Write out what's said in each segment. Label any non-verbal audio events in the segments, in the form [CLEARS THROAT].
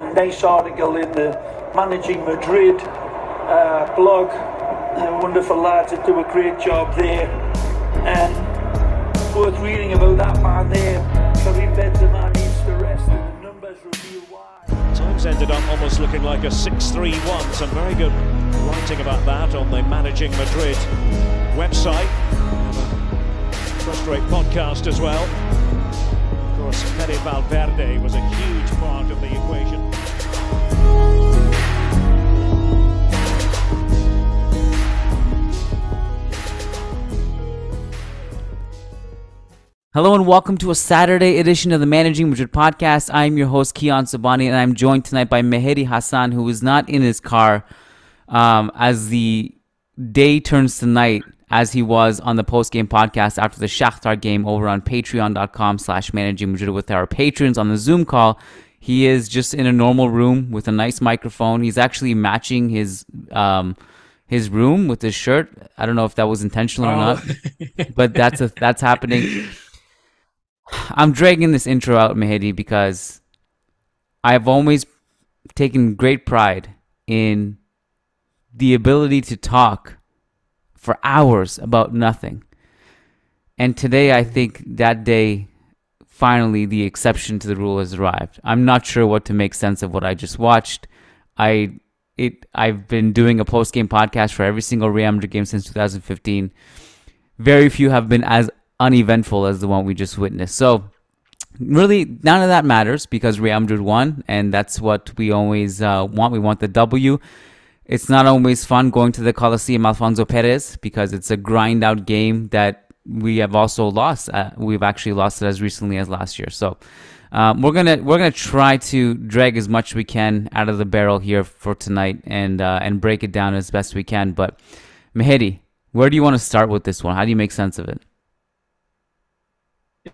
Nice article in the Managing Madrid uh, blog. Wonderful lads that do a great job there. And worth reading about that man there. Karim Benzema needs to rest, and the numbers reveal why. Times ended up almost looking like a 6-3-1. Some very good writing about that on the Managing Madrid website. First rate podcast as well. Of course, Fede Valverde was a huge part of the equation. Hello and welcome to a Saturday edition of the Managing Madrid podcast. I'm your host Kiyan Sobhani, and I'm joined tonight by Mehedi Hassan, who is not in his car um, as the day turns to night, as he was on the post game podcast after the Shakhtar game over on Patreon.com/slash Managing Madrid with our patrons on the Zoom call. He is just in a normal room with a nice microphone. He's actually matching his um, his room with his shirt. I don't know if that was intentional or not, but that's a, that's happening. I'm dragging this intro out, Mehedi, because I've always taken great pride in the ability to talk for hours about nothing. And today, I think that day, finally, the exception to the rule has arrived. I'm not sure what to make sense of what I just watched. I it I've been doing a post game podcast for every single Real Madrid game since 2015. Very few have been as uneventful as the one we just witnessed. So really none of that matters because Real Madrid won, and that's what we always uh, want. We want the W. It's not always fun going to the Coliseum Alfonso Perez because it's a grind out game that we have also lost. Uh, we've actually lost it as recently as last year. So um, we're gonna we're gonna try to drag as much we can out of the barrel here for tonight and uh, and break it down as best we can. But Mehedi, where do you want to start with this one? How do you make sense of it?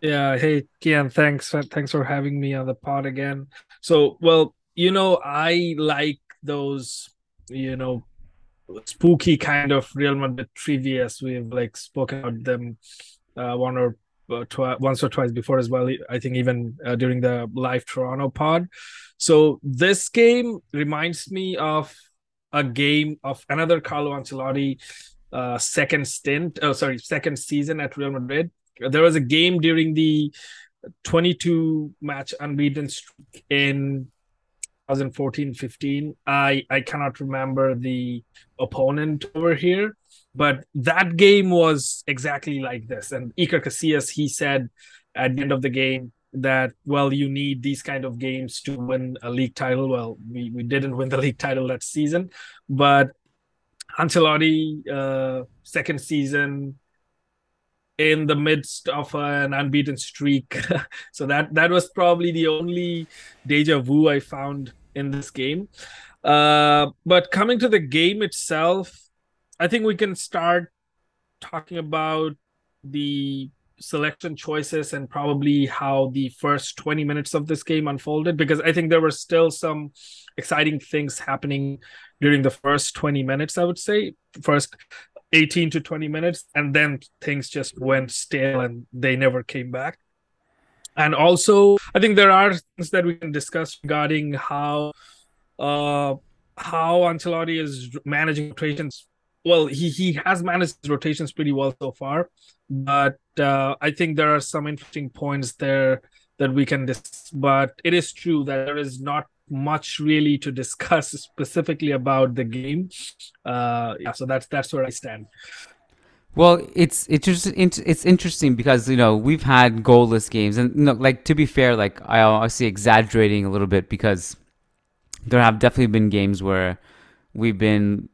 Yeah, hey Kian, thanks thanks for having me on the pod again. So, well, you know, I like those, you know, spooky kind of Real Madrid trivias. We've like spoken about them uh, one or uh, twi- once or twice before as well. I think even uh, during the live Toronto pod. So this game reminds me of a game of another Carlo Ancelotti uh, second stint. Oh, sorry, second season at Real Madrid there was a game during the 22 match unbeaten streak in 2014-15 i i cannot remember the opponent over here but that game was exactly like this. And Iker Casillas he said at the end of the game that well you need these kind of games to win a league title. Well we, we didn't win the league title that season but Ancelotti uh, second season in the midst of an unbeaten streak. [LAUGHS] so that that was probably the only deja vu I found in this game. Uh, but coming to the game itself, I think we can start talking about the selection choices and probably how the first 20 minutes of this game unfolded because I think there were still some exciting things happening during the first 20 minutes I would say first 18 to 20 minutes and then things just went stale and they never came back. And also i think there are things that we can discuss regarding how uh how Ancelotti is managing rotations. Well he he has managed rotations pretty well so far but uh, i think there are some interesting points there that we can discuss but it is true that there is not much really to discuss [LAUGHS] specifically about the game. Uh, yeah, so that's that's where I stand. Well, it's it's it's interesting because you know we've had goalless games, and you know, like to be fair, like I obviously exaggerating a little bit because there have definitely been games where we've been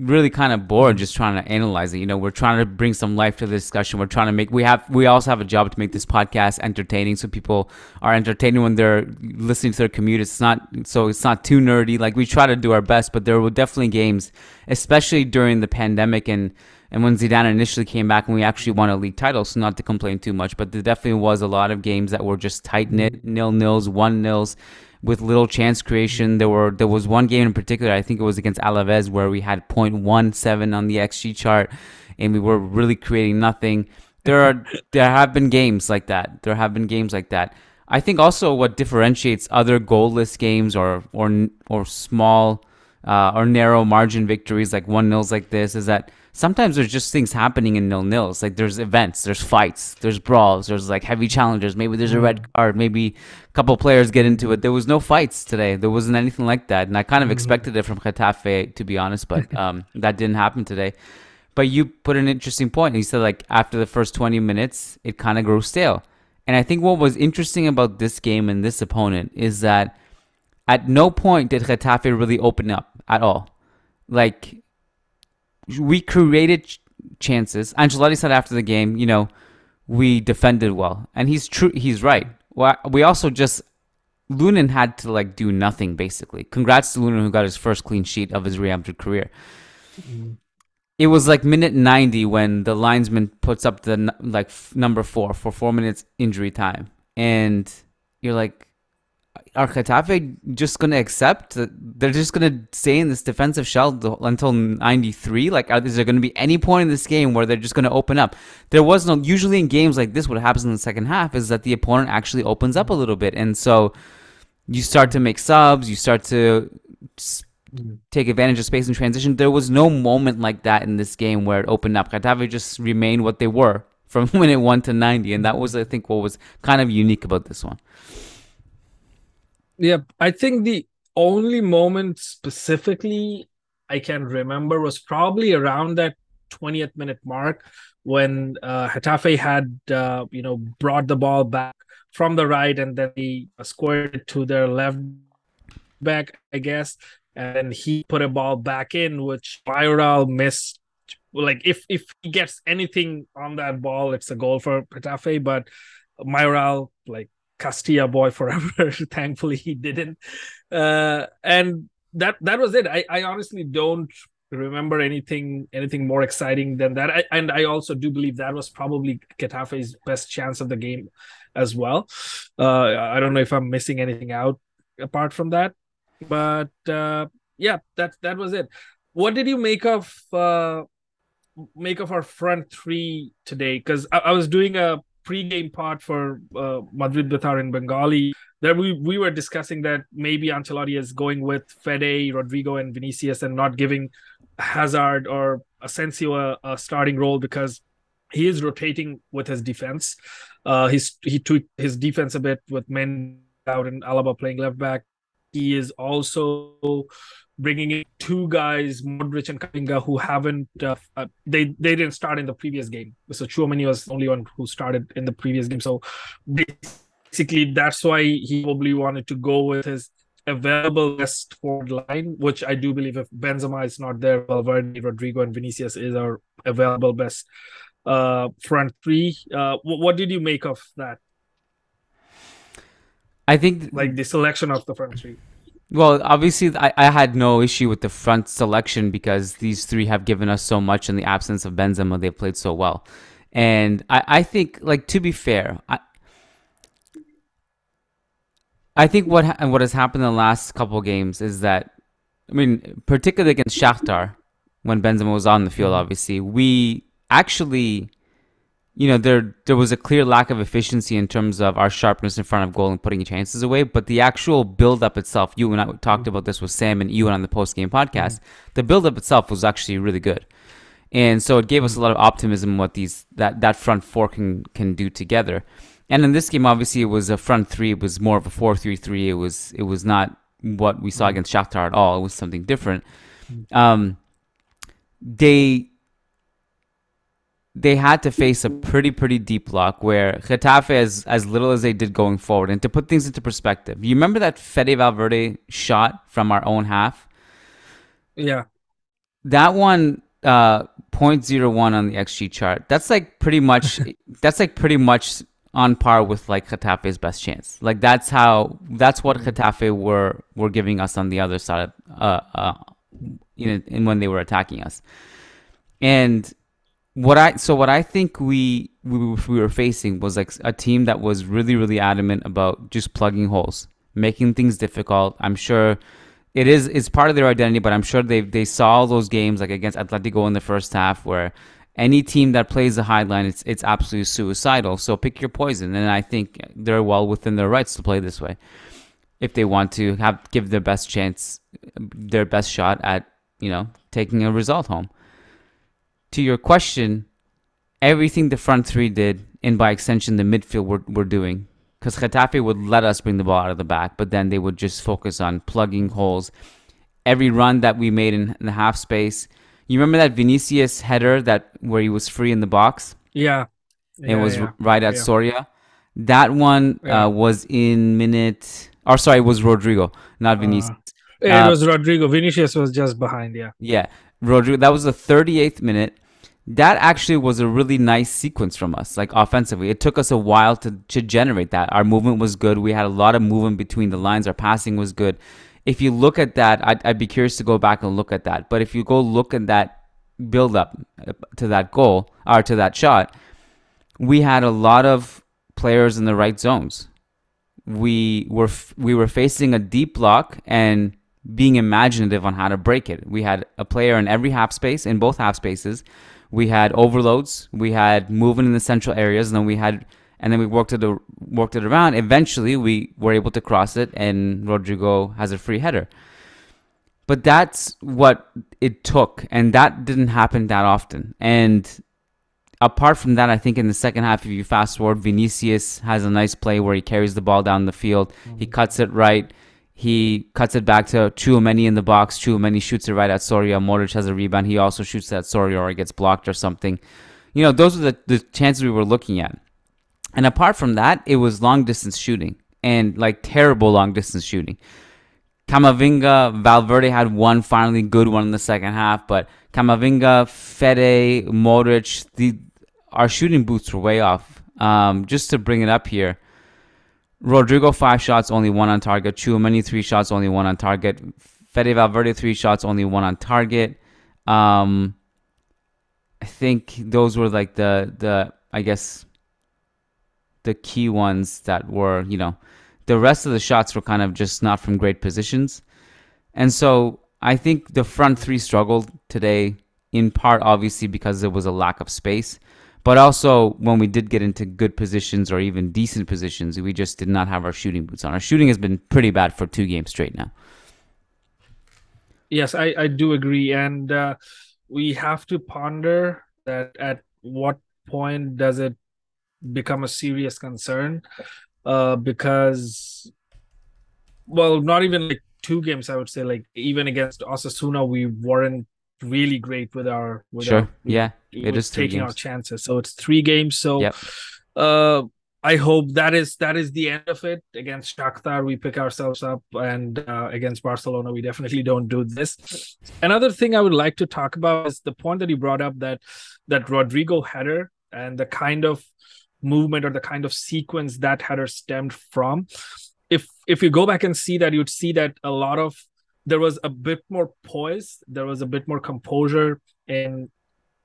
really kind of bored just trying to analyze it. You know, we're trying to bring some life to the discussion. We're trying to make we have we also have a job to make this podcast entertaining so people are entertained when they're listening to their commute. It's not so it's not too nerdy. Like we try to do our best, but there were definitely games, especially during the pandemic and and when Zidane initially came back and we actually won a league title, so not to complain too much, but there definitely was a lot of games that were just tight knit, nil nils, one nils with little chance creation. There were there was one game in particular, I think it was against Alaves, where we had 0.17 on the XG chart, and we were really creating nothing. There are there have been games like that. There have been games like that. I think also what differentiates other goalless games or or or small uh, or narrow margin victories like one nils like this is that sometimes there's just things happening in nil nils. Like there's events, there's fights, there's brawls, there's like heavy challenges. Maybe there's a red Mm-hmm. card. Maybe a couple players get into it. There was no fights today. There wasn't anything like that, and I kind of Mm-hmm. expected it from Getafe to be honest, but [LAUGHS] um, that didn't happen today. But you put an interesting point. You said like after the first 20 minutes, it kind of grew stale. And I think what was interesting about this game and this opponent is that at no point did Getafe really open up at all. Like we created ch- chances. Ancelotti said after the game, you know, we defended well, and he's true. He's right. Well, we also just Lunin had to like do nothing basically. Congrats to Lunin who got his first clean sheet of his Real Madrid career. It was like minute 90 when the linesman puts up the like f- number 4 for 4 minutes injury time and you're like are Getafe just going to accept that they're just going to stay in this defensive shell until 93 like are, is there going to be any point in this game where they're just going to open up? There was no usually in games like this what happens in the second half is that the opponent actually opens up a little bit. And so you start to make subs you start to take advantage of space and transition. There was no moment like that in this game where it opened up. Getafe just remained what they were from [LAUGHS] minute 1 to 90 and that was i think what was kind of unique about this one Yep. I think the only moment specifically I can remember was probably around that 20th minute mark when uh, Getafe had, uh, you know, brought the ball back from the right and then he squared it to their left back, I guess. And he put a ball back in, which Mayoral missed. Like if if he gets anything on that ball, it's a goal for Getafe. But Mayoral like Castilla boy forever. [LAUGHS] Thankfully, he didn't. Uh, and that that was it. I, I honestly don't remember anything anything more exciting than that. I, and I also do believe that was probably Getafe's best chance of the game as well. Uh, I don't know if I'm missing anything out apart from that, but uh, yeah, that that was it. What did you make of uh, make of our front three today? Because I, I was doing a pre-game part for uh, Madrid Batar in Bengali. There we, we were discussing that maybe Ancelotti is going with Fede, Rodrygo, and Vinicius and not giving Hazard or Asensio a, a starting role because he is rotating with his defense. Uh, he's he tweaked his defense a bit with men out and Alaba playing left back. He is also bringing in two guys, Modric and Kaminga, who haven't uh, uh, they they didn't start in the previous game. So Tchouameni was the only one who started in the previous game. So basically, that's why he probably wanted to go with his available best forward line, which I do believe if Benzema is not there, Valverde, Rodrygo, and Vinicius is our available best uh, front three. Uh, what, what did you make of that? I think Like the selection of the front three. Well, obviously, I, I had no issue with the front selection because these three have given us so much in the absence of Benzema. They've played so well. And I, I think, like, to be fair, I, I think what ha- what has happened in the last couple of games is that, I mean, particularly against Shakhtar, when Benzema was on the field, obviously, we actually you know, there there was a clear lack of efficiency in terms of our sharpness in front of goal and putting chances away. But the actual build up itself, you and I talked about this with Sam and Ewan on the post game podcast. The build up itself was actually really good, and so it gave us a lot of optimism what these that that front four can can do together. And in this game, obviously, it was a front three. It was more of a four-three-three. It was it was not what we saw against Shakhtar at all. It was something different. Um, they they had to face a pretty pretty deep block where Getafe as as little as they did going forward and to put things into perspective you remember that Fede Valverde shot from our own half? Yeah. that one uh 0.01 on the xg chart that's like pretty much [LAUGHS] that's like pretty much on par with like Getafe's best chance. Like that's how that's what Getafe were were giving us on the other side uh uh you know in when they were attacking us. And what I so what I think we we, we were facing was like a team that was really really adamant about just plugging holes, making things difficult. I'm sure it is it's part of their identity, but I'm sure they they saw those games like against Atletico in the first half where any team that plays the high line, it's it's absolutely suicidal. So pick your poison, and I think they're well within their rights to play this way if they want to have give their best chance, their best shot at you know taking a result home. To your question, everything the front three did, and by extension the midfield were, were doing, because Getafe would let us bring the ball out of the back, but then they would just focus on plugging holes. Every run that we made in, in the half space, you remember that Vinicius header that where he was free in the box? Yeah. yeah it was yeah. right at yeah. Soria. That one uh, was in minute, or sorry, it was Rodrygo, not uh, Vinicius. Uh, it uh, was Rodrygo. Vinicius was just behind. Yeah. Yeah, Rodrygo. That was the 38th minute. That actually was a really nice sequence from us, like offensively. It took us a while to, to generate that. Our movement was good. We had a lot of movement between the lines. Our passing was good if you look at that, I'd, I'd be curious to go back and look at that. But if you go look at that build up uh, to that goal or to that shot, we had a lot of players in the right zones. We were we were facing a deep block and being imaginative on how to break it. We had a player in every half space, in both half spaces. We had overloads. We had moving in the central areas, and then we had and then we worked it worked it around. Eventually, we were able to cross it, and Rodrygo has a free header. But that's what it took, and that didn't happen that often. And apart from that, I think in the second half, if you fast forward, Vinicius has a nice play where he carries the ball down the field. Mm-hmm. He cuts it right. He cuts it back to Tchouameni in the box. Tchouameni shoots it right at Soria. Modric has a rebound. He also shoots at Soria or gets blocked or something. You know, those are the, the chances we were looking at. And apart from that, it was long distance shooting and like terrible long distance shooting. Camavinga, Valverde had one finally good one in the second half, but Camavinga, Fede, Modric, the our shooting boots were way off. Um, just to bring it up here, Rodrygo five shots, only one on target. Tchouameni three shots, only one on target. Fede Valverde three shots, only one on target. Um, I think those were like the the I guess the key ones that were, you know, the rest of the shots were kind of just not from great positions. And so I think the front three struggled today, in part, obviously, because there was a lack of space. But also, when we did get into good positions or even decent positions, we just did not have our shooting boots on. Our shooting has been pretty bad for two games straight now. Yes, I, I do agree. And uh, we have to ponder that at what point does it become a serious concern uh, because, well, not even like two games, I would say, like even against Osasuna, we weren't really great with our with sure our, yeah it is taking our chances so it's three games so yep. uh I hope that is that is the end of it. Against Shakhtar, we pick ourselves up, and uh, against Barcelona, we definitely don't do this. Another thing I would like to talk about is the point that you brought up that that Rodrygo header and the kind of movement or the kind of sequence that header stemmed from if if you go back and see that you'd see that a lot of there was a bit more poise there was a bit more composure in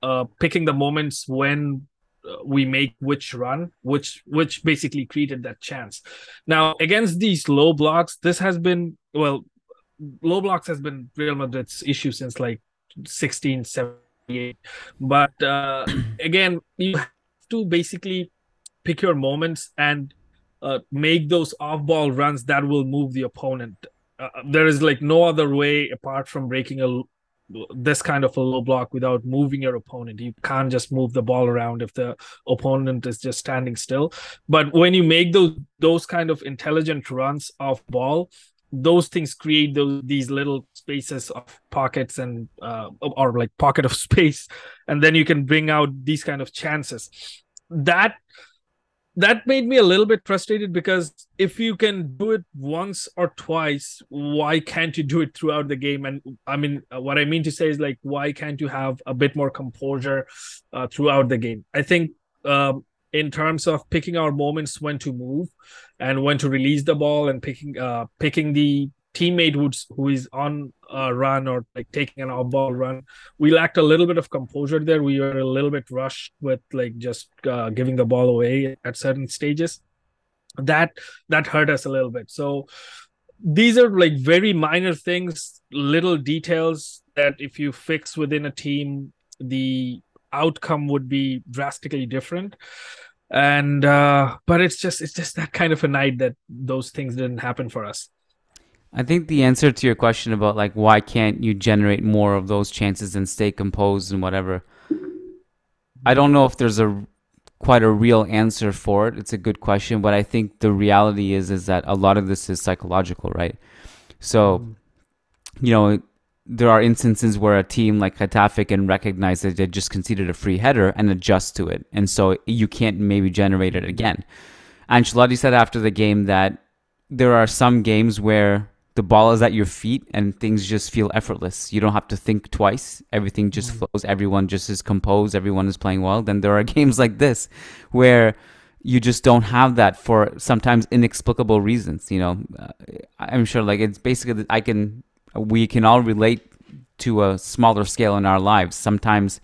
uh, picking the moments when uh, we make which run which which basically created that chance now against these low blocks this has been well low blocks has been real madrid's issue since like 16 17 but uh, [CLEARS THROAT] again you have to basically pick your moments and uh, make those off ball runs that will move the opponent. Uh, there is like no other way apart from breaking a this kind of a low block without moving your opponent. You can't just move the ball around if the opponent is just standing still. But when you make those those kind of intelligent runs off ball, those things create those these little spaces of pockets and uh, or like pocket of [LAUGHS] space, and then you can bring out these kind of chances. That that made me a little bit frustrated because if you can do it once or twice why can't you do it throughout the game? And i mean uh, what i mean to say is like why can't you have a bit more composure uh, throughout the game? I think um, in terms of picking our moments when to move and when to release the ball and picking uh, picking the teammate who's who is on a run or like taking an off ball run we lacked a little bit of composure there. We were a little bit rushed with like just uh, giving the ball away at certain stages. That that hurt us a little bit. So these are like very minor things little details that if you fix within a team the outcome would be drastically different. And uh but it's just it's just that kind of a night that those things didn't happen for us I think the answer to your question about like why can't you generate more of those chances and stay composed and whatever, I don't know if there's a quite a real answer for it. It's a good question, but I think the reality is is that a lot of this is psychological, right? So, mm-hmm. you know, there are instances where a team like Getafe can recognize that they just conceded a free header and adjust to it, and so you can't maybe generate it again. Ancelotti said after the game that there are some games where the ball is at your feet and things just feel effortless. You don't have to think twice. Everything just flows. Everyone just is composed. Everyone is playing well. Then there are [LAUGHS] games like this where you just don't have that for sometimes inexplicable reasons. You know, uh, I'm sure like it's basically I can we can all relate to a smaller scale in our lives. Sometimes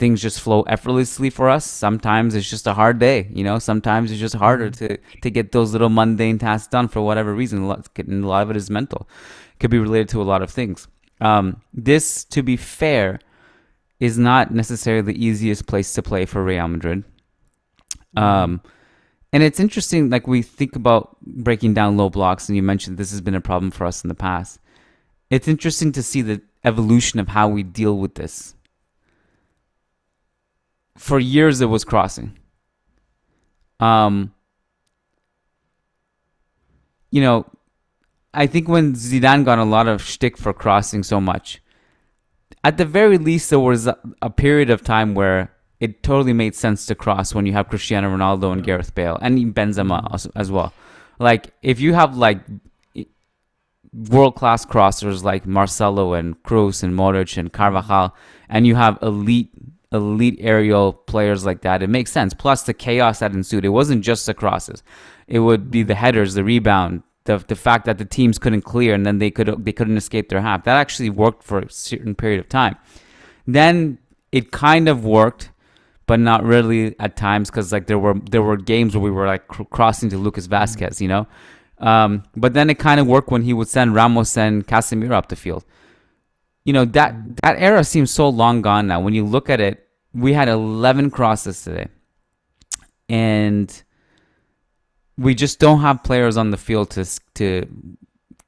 things just flow effortlessly for us. Sometimes it's just a hard day, you know. Sometimes it's just harder to to get those little mundane tasks done for whatever reason. A lot, and a lot of it is mental. It could be related to a lot of things. Um, this, to be fair, is not necessarily the easiest place to play for Real Madrid. Um, and it's interesting, like we think about breaking down low blocks, and you mentioned this has been a problem for us in the past. It's interesting to see the evolution of how we deal with this for years it was crossing. Um, you know, I think when Zidane got a lot of shtick for crossing so much, at the very least there was a, period of time where it totally made sense to cross when you have Cristiano Ronaldo and Gareth Bale and Benzema as, as well. Like if you have like world class crossers like Marcelo and Kroos and Modric and Carvajal, and you have elite elite aerial players like that, it makes sense. Plus the chaos that ensued. It wasn't just the crosses. It would be the headers, the rebound, the the fact that the teams couldn't clear and then they could they couldn't escape their half. That actually worked for a certain period of time. Then it kind of worked, but not really at times because like there were there were games where we were like cr- crossing to Lucas Vázquez, you know. Um, but then it kind of worked when he would send Ramos and Casemiro up the field you know that that era seems so long gone now. When you look at it, we had 11 crosses today, and we just don't have players on the field to to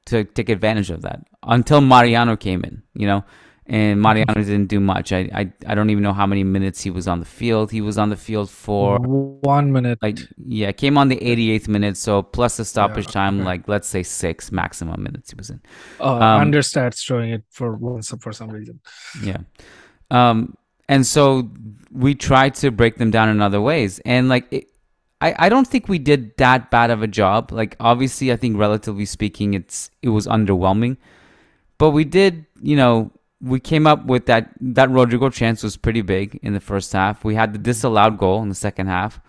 to take advantage of that until Mariano came in. You know, and Mariano didn't do much. I, I I don't even know how many minutes he was on the field. He was on the field for one minute. Like yeah, came on the 88th minute, so plus the stoppage yeah, time, okay. like let's say six maximum minutes he was in. Oh, um, Understat's showing it for once for some reason. Yeah, um, and so we tried to break them down in other ways, and like it, I I don't think we did that bad of a job. Like obviously, I think relatively speaking, it's it was underwhelming, but we did you know we came up with that that Rodrygo chance was pretty big in the first half. We had the disallowed goal in the second half.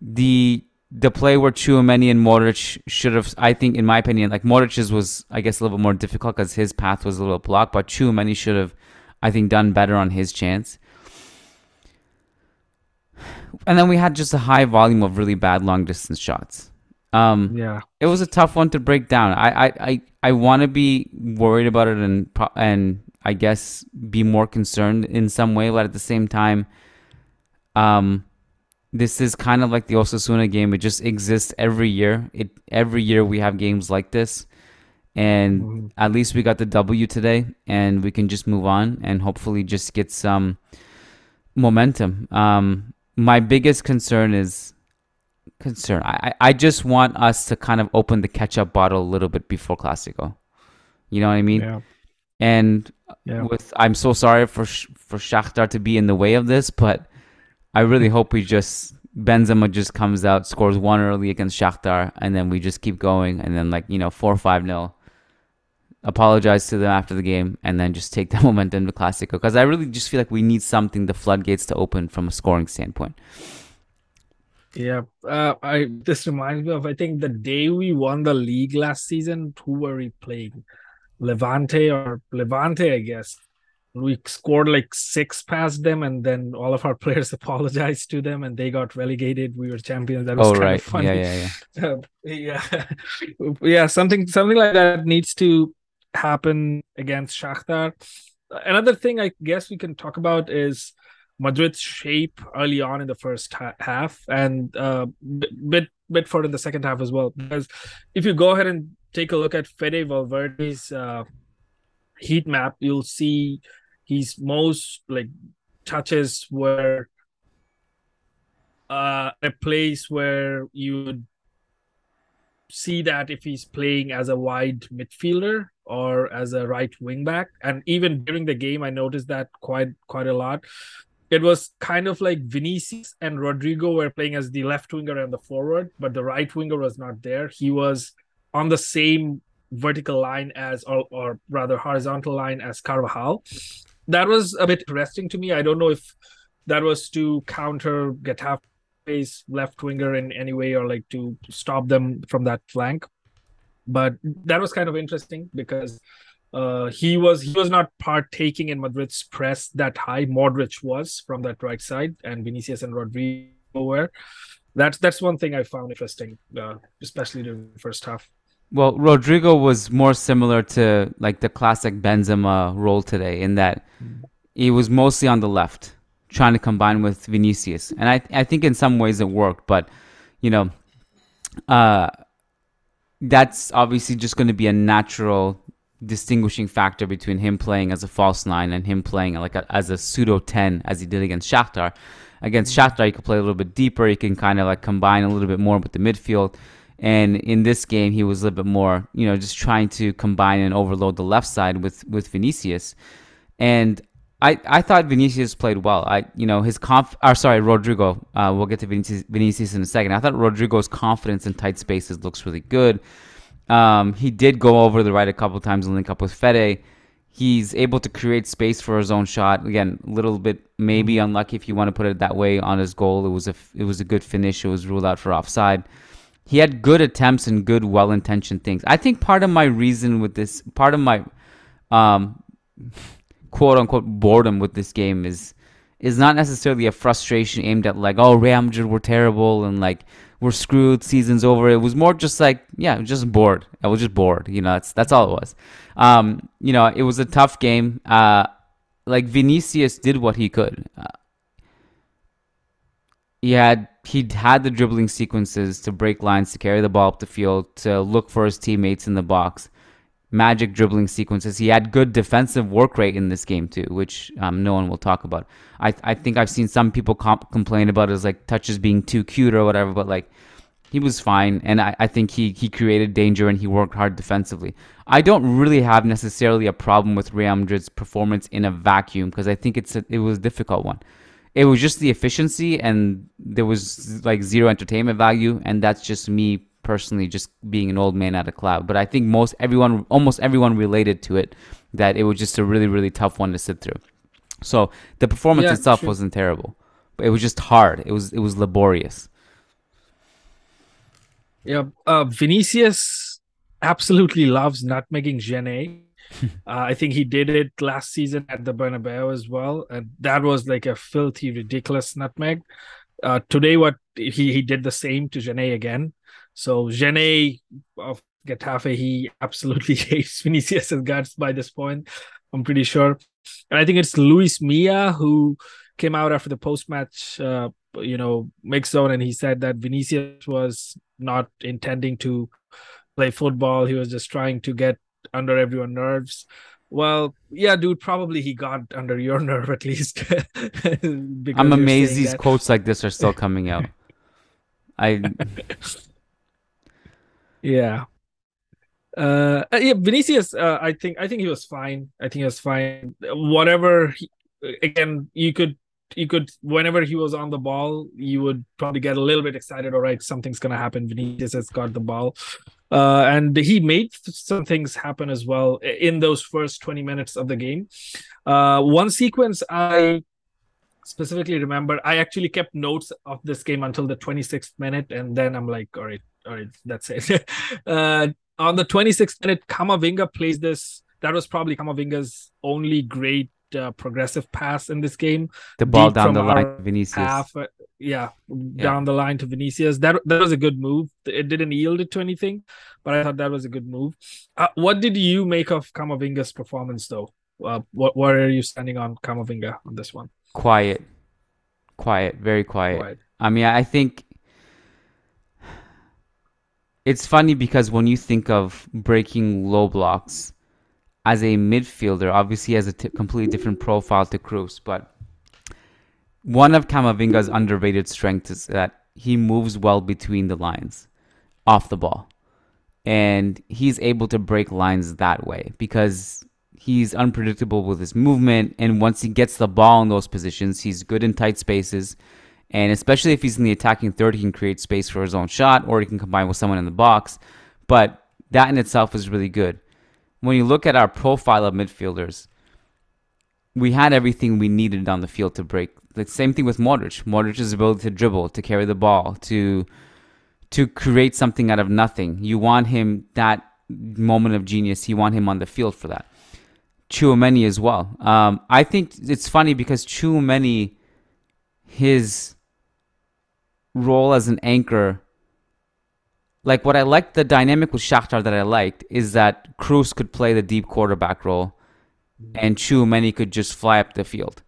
The the play where Tchouameni and Modric should have, I think, in my opinion, like Modric's was, I guess, a little bit more difficult because his path was a little blocked, but Tchouameni should have, I think, done better on his chance. And then we had just a high volume of really bad long distance shots. Um, yeah, it was a tough one to break down. I I I, I want to be worried about it and and I guess, be more concerned in some way, but at the same time, um, this is kind of like the Osasuna game. It just exists every year. It every year we have games like this, and mm-hmm. at least we got the W today, and we can just move on and hopefully just get some momentum. Um, my biggest concern is concern. I I just want us to kind of open the ketchup bottle a little bit before Clasico. You know what I mean? Yeah. And yeah. with I'm so sorry for for Shakhtar to be in the way of this, but I really hope we just Benzema just comes out, scores one early against Shakhtar, and then we just keep going, and then like you know four or five nil. Apologize to them after the game, and then just take [LAUGHS] the momentum to Clasico because I really just feel like we need something the floodgates to open from a scoring standpoint. Yeah, uh, I this reminds me of I think the day we won the league last season. Who were we playing? Levante or Levante, I guess. We scored like six past them, and then all of our [LAUGHS] players apologized to them, and they got relegated. We were champions. That was oh, kind right. of funny. Yeah, yeah, [LAUGHS] yeah. Uh, yeah, yeah. Something, something like that needs to happen against Shakhtar. Another thing I guess we can talk about is Madrid's shape early on in the first ha- half and uh, bit bit further in the second half as well. Because if you go ahead and take a look at Fede Valverde's uh, heat map, you'll see he's most like touches were uh, a place where you would see that if he's playing as a wide midfielder or as a right wing back. And even during the game i noticed that quite quite a lot. It was kind of like vinicius and rodrygo were playing as the left winger and the forward but the right winger was not there. He was on the same vertical line as or, or rather horizontal line as carvajal. That was a bit interesting to me. I don't know if that was to counter Getafe's left winger in any way or like to stop them from that flank but that was kind of interesting because uh, he was he was not partaking in Madrid's press that high. Modric was from that right side, and Vinicius and Rodrygo were. That's that's one thing I found interesting, uh, especially during the first half. Well, Rodrygo was more similar to like the classic Benzema role today in that he was mostly on the left, trying to combine with Vinicius, and I I think in some ways it worked, but you know, uh, that's obviously just going to be a natural distinguishing factor between him playing as a false nine and him playing like a, as a pseudo 10 as he did against Shakhtar. Against Shakhtar, he could play a little bit deeper. He can kind of like combine a little bit more with the midfield. And in this game, he was a little bit more, you know, just trying to combine and overload the left side with with Vinicius. And I, I thought Vinicius played well. I you know his conf or sorry Rodrygo. Uh, we'll get to Vinicius, Vinicius in a second. I thought Rodrygo's confidence in tight spaces looks really good. Um, he did go over the right a couple times and link up with Fede. He's able to create space for his own shot. Again, a little bit maybe unlucky if you want to put it that way on his goal. It was a it was a good finish. It was ruled out for offside. He had good attempts and good well-intentioned things. I think part of my reason with this, part of my um, [LAUGHS] quote unquote boredom with this game is is not necessarily a frustration aimed at like oh Madrid were terrible and like we're screwed season's over. It was more just like yeah just bored. I was just bored you know that's that's all it was. Um you know it was a tough game. Uh like Vinicius did what he could. Uh, he had he had the dribbling sequences to break lines to carry the ball up the field to look for his teammates in the box magic dribbling sequences. He had good defensive work rate in this game too, which um, no one will talk about. I I think I've seen some people comp- complain about his like touches being too cute or whatever, but like he was fine, and I, I think he he created danger and he worked hard defensively. I don't really have necessarily a problem with Real Madrid's performance in a vacuum because I think it's a, it was a difficult one. It was just the efficiency, and there was like zero entertainment value, and that's just me personally just being an old man at a cloud. But I think most everyone, almost everyone related to it that it was just a really, really tough one to sit through. So the performance Yeah, itself wasn't terrible, but it was just hard. It was it was laborious. Yeah, uh, Vinicius absolutely loves nutmegging Djené. [LAUGHS] uh, I think he did it last season at the Bernabeu as well, and that was like a filthy, ridiculous nutmeg. Uh, today, what he he did the same to Djené again. So Djené of Getafe, he [LAUGHS] absolutely hates Vinicius' guts by this point. I'm pretty sure, and I think it's Luis Milla who came out after the post-match, uh, you know, mix zone, and he said that Vinicius was not intending to play football. He was just trying to get under everyone's nerves. Well, yeah, dude, probably he got under your [LAUGHS] nerve at least. [LAUGHS] I'm amazed these that. quotes like this are still coming out. I Yeah. Uh, yeah, Vinicius. Uh, I think I think he was fine. I think he was fine. Whatever. He, again, you could you could whenever he was on the ball, you would probably get a little bit excited. All right, something's gonna happen. Vinicius has got the ball, uh, and he made some things happen as well in those first twenty minutes of the game. Uh, one sequence I specifically remember, I actually kept notes of this game until the twenty sixth minute, and then I'm like, all right all right, that's it. [LAUGHS] uh, on the 26th minute, Camavinga plays this. That was probably Camavinga's only great uh, progressive pass in this game. the ball Deep down the line, Vinicius. Half, uh, yeah, down the line to Vinicius. That that was a good move. It didn't yield it to anything, but I thought that was a good move. Uh, what did you make of Camavinga's performance, though? Uh, what what are you standing on Camavinga on this one? quiet. quiet, very quiet. Quiet. I mean, I think it's funny because when you think of breaking low blocks as a midfielder, obviously has a t- completely different profile to Kroos, but one of Camavinga's underrated strengths is that he moves well between the lines off the ball. And he's able to break lines that way because he's unpredictable with his movement. And once he gets the ball in those positions, he's good in tight spaces. And especially if he's in the attacking third, he can create space for his own shot or he can combine with someone in the box. But that in itself is really good. When you look at our profile of midfielders, we had everything we needed on the field to break. The same thing with Modric. Modric's ability to dribble, to carry the ball, to to create something out of nothing. You want him that moment of genius. You want him on the field for that. Tchouameni as well. Um, I think it's funny because Tchouameni, his role as an anchor, like what I liked, the dynamic with Shakhtar that I liked is that Kroos could play the deep quarterback role and Tchouameni could just fly up the field.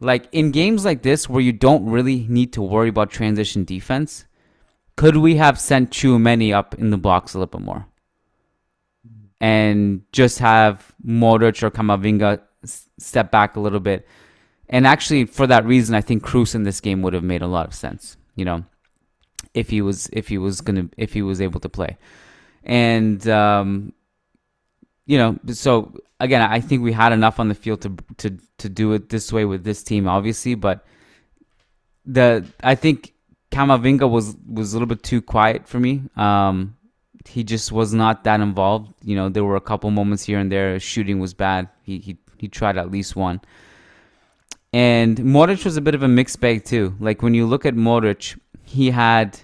Like in games like this where you don't really need to worry about transition defense, could we have sent Tchouameni up in the box a little bit more? And just have Modric or Camavinga s- step back a little bit. And actually, for that reason, I think Kroos in this game would have made a lot of sense. You know, if he was if he was gonna if he was able to play, and um, you know, so again, I think we had enough on the field to to to do it this way with this team, obviously. But the I think Camavinga was was a little bit too quiet for me. Um, he just was not that involved. You know, there were a couple moments here and there. Shooting was bad. He he he tried at least one. And Modric was a bit of a mixed bag too. Like when you look at Modric, he had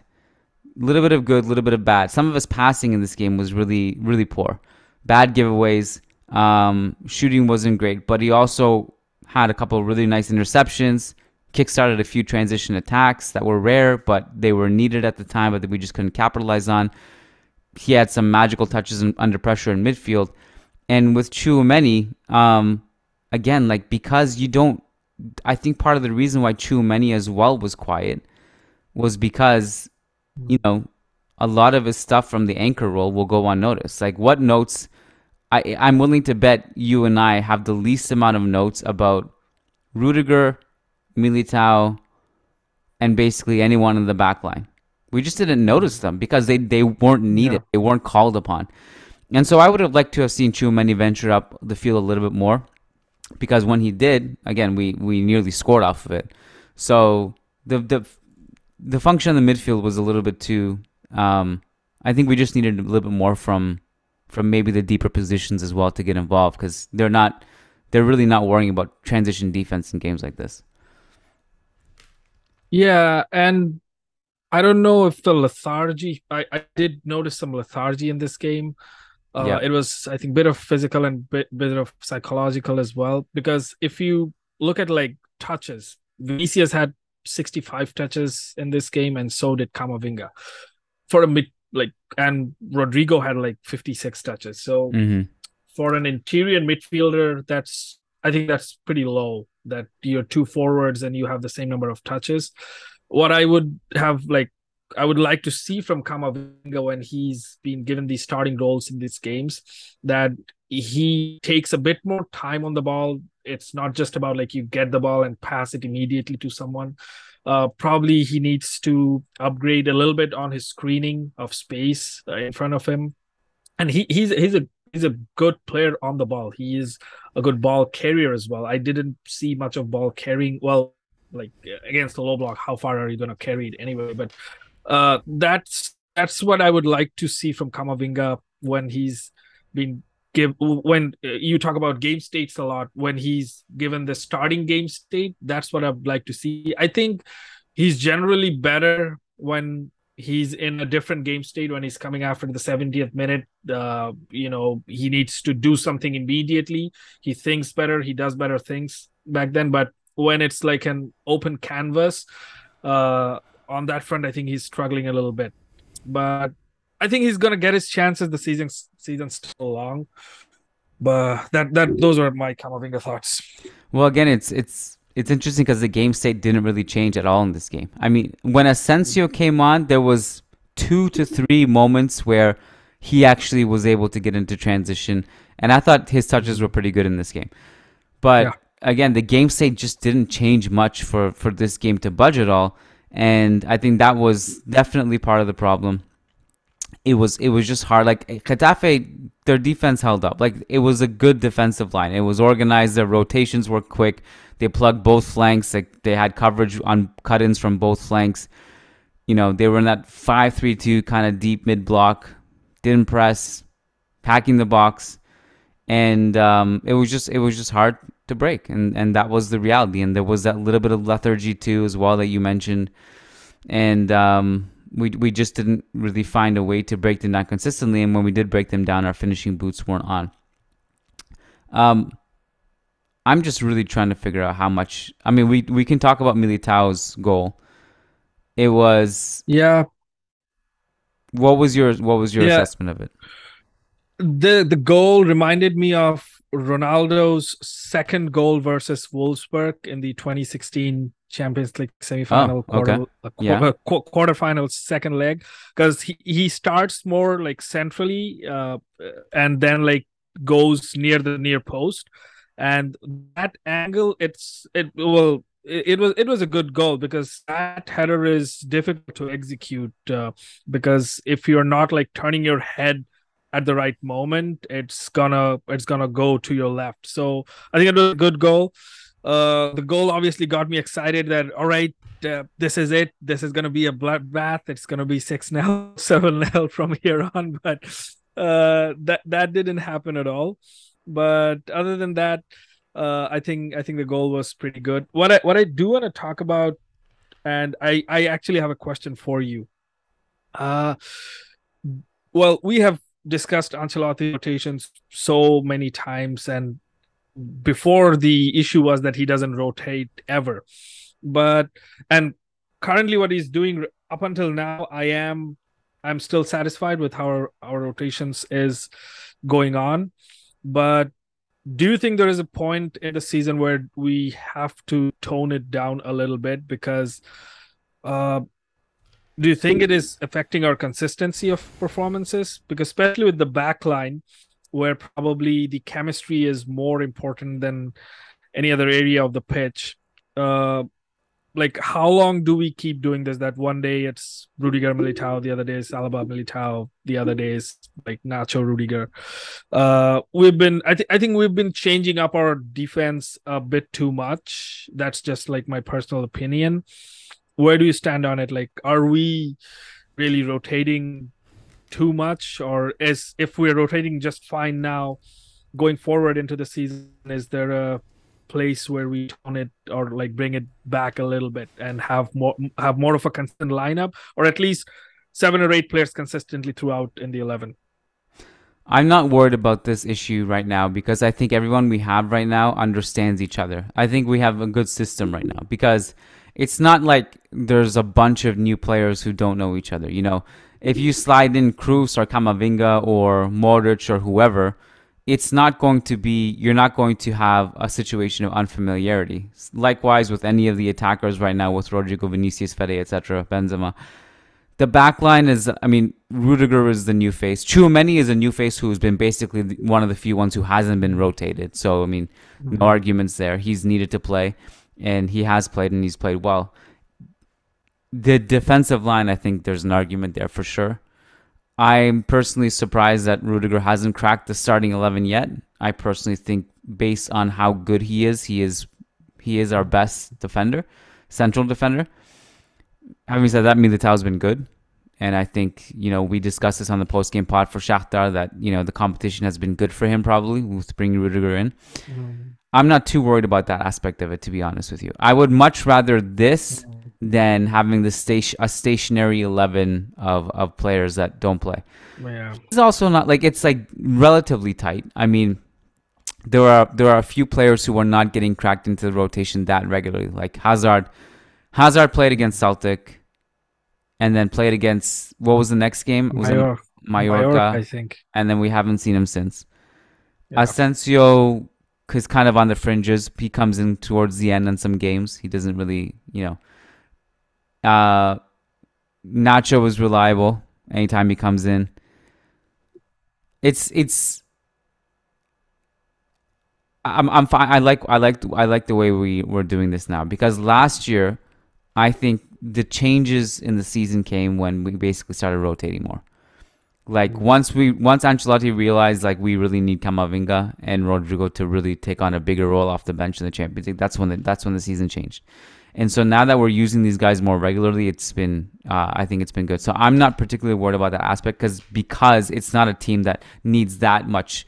a little bit of good, a little bit of bad. Some of his passing in this game was really really poor. Bad giveaways. Um, shooting wasn't great, but he also had a couple really nice interceptions. Kickstarted a few transition attacks that were rare, but they were needed at the time, but that we just couldn't capitalize on. He had some magical touches in, under pressure in midfield, and with Tchouameni, um, again, like because you don't, I think part of the reason why Tchouameni as well was quiet was because, hmm. you know, a lot of his stuff from the anchor role will go unnoticed. Like what notes I I'm willing to bet you and I have the least amount of notes about Rudiger, Militao, and basically anyone in the back line. We just didn't notice them because they, they weren't needed. Yeah. They weren't called upon. And so I would have liked to have seen Tchouameni venture up the field a little bit more because when he did, again, we, we nearly scored off of it. So the the the function in the midfield was a little bit too. Um, I think we just needed a little bit more from from maybe the deeper positions as well to get involved because they're not they're really not worrying about transition defense in games like this. Yeah, and I don't know if the lethargy. I, I did notice some lethargy in this game. Uh, Yeah. It was, I think, bit of physical and bit bit of psychological as well. Because if you look at like touches, Vinicius had 65 touches in this game, and so did Camavinga. For a mid, like, and Rodrygo had like 56 touches. So Mm-hmm. for an interior midfielder, that's I think that's pretty low. That you're two forwards and you have the same number of touches. What I would have like I would like to see from Camavinga when he's been given these starting roles in these games that he takes a bit more time on the ball. It's not just about like you get the ball and pass it immediately to someone. Uh, probably he needs to upgrade a little bit on his screening of space uh, in front of him. And he he's he's a he's a good player on the ball. He is a good ball carrier as well. I didn't see much of ball carrying. Well, like against the low block, how far are you going to carry it anyway? But uh, that's that's what I would like to see from Camavinga when he's been give when uh, you talk about game states a lot. When he's given the starting game state, that's what I'd like to see. I think he's generally better when he's in a different game state when he's coming after the 70th minute uh you know he needs to do something immediately he thinks better he does better things back then but when it's like an open canvas uh on that front i think he's struggling a little bit but i think he's gonna get his chances the season season's still long but that that those are my Camavinga thoughts Well, again, it's it's it's interesting because the game state didn't really change at all in this game. I mean, when Asensio came on, there was two to three moments where he actually was able to get into transition, and I thought his touches were pretty good in this game. But Yeah. again, the game state just didn't change much for for this game to budge at all, and I think that was definitely part of the problem. It was it was just hard. Like Getafe, their defense held up. Like it was a good defensive line. It was organized. Their rotations were quick. They plugged both flanks. Like they had coverage on cut-ins from both flanks. You know they were in that five-three-two kind of deep mid block. Didn't press, packing the box, and um, it was just it was just hard to break. And and that was the reality. And there was that little bit of lethargy too as well that you mentioned. And um, we we just didn't really find a way to break them down consistently. And when we did break them down, our finishing boots weren't on. Um, I'm just really trying to figure out how much. I mean, we we can talk about Militao's goal. It was Yeah, what was your what was your Yeah. assessment of it? the the goal reminded me of Ronaldo's second goal versus Wolfsburg in the 2016 Champions League semifinal Oh, okay. quarter, uh, Yeah. qu- quarterfinals second leg because he, he starts more like centrally uh, and then like goes near the near post and that angle it's it will it, it was it was a good goal because that header is difficult to execute uh, because if you're not like turning your head at the right moment it's gonna it's gonna go to your left. So i think it was a good goal. Uh the goal obviously got me excited that all right uh, this is it. This is gonna be a bloodbath. It's gonna be 6 [LAUGHS] 0 7 0 from here on. But uh that that didn't happen at all. But other than that uh i think i think the goal was pretty good. What i what i do want to talk about and i i actually have a question for you. Uh well we have discussed Ancelotti rotations so many times, and before the issue was that he doesn't rotate ever. But and currently, what he's doing up until now, I am I'm still satisfied with how our, our rotations is going on. But do you think there is a point in the season where we have to tone it down a little bit because uh do you think it is affecting our consistency of performances? Because especially with the back line where probably the chemistry is more important than any other area of the pitch uh like how long do we keep doing this? That one day it's Rudiger Militao the other day is Alaba Militao the other day is like Nacho Rudiger. Uh we've been I, th- I think we've been changing up our defense a bit too much. That's just like my personal opinion where do you stand on it like are we really rotating too much or is if we're rotating just fine now going forward into the season is there a place where we tone it or like bring it back a little bit and have more have more of a consistent lineup or at least seven or eight players consistently throughout in the 11 I'm not worried about this issue right now because I think everyone we have right now understands each other. I think we have a good system right now because it's not like there's a bunch of new players who don't know each other. You know, if you slide in Kroos or Camavinga or Modric or whoever, it's not going to be, you're not going to have a situation of unfamiliarity. Likewise with any of the attackers right now with Rodrygo, Vinicius, Fede, etc., Benzema. The back line is, I mean, Rudiger is the new face. Tchouameni is a new face who's been basically one of the few ones who hasn't been rotated. So, I mean, no mm-hmm. arguments there. He's needed to play, and he has played, and he's played well. The defensive line, I think there's an argument there for sure. I'm personally surprised that Rudiger hasn't cracked the starting 11 yet. I personally think, based on how good he is, he is he is our best defender, central defender having said that, Militao's been good. And I think, you know, we discussed this on the post game pod for Shakhtar that, you know, the competition has been good for him probably with bringing Rudiger in. Mm-hmm. I'm not too worried about that aspect of it, to be honest with you. I would much rather this mm-hmm. than having the station a stationary 11 of, of players that don't play. yeah It's also not like it's like relatively tight. I mean, there are there are a few players who are not getting cracked into the rotation that regularly. Like Hazard, Hazard played against Celtic, and then played against what was the next game? Was Mallorca, Mallorca, I think and then we haven't seen him since. Yeah. Asensio he's kind of on the fringes. He comes in towards the end in some games. He doesn't really, you know. Uh, Nacho was reliable anytime he comes in. It's it's. I'm I'm fine. I like I like I like the way we we're doing this now because last year, I think the changes in the season came when we basically started rotating more. Like once we once Ancelotti realized like we really need Camavinga and Rodrygo to really take on a bigger role off the bench in the Champions League, that's when the, that's when the season changed. And so now that we're using these guys more regularly, it's been uh, I think it's been good. So I'm not particularly worried about that aspect because because it's not a team that needs that much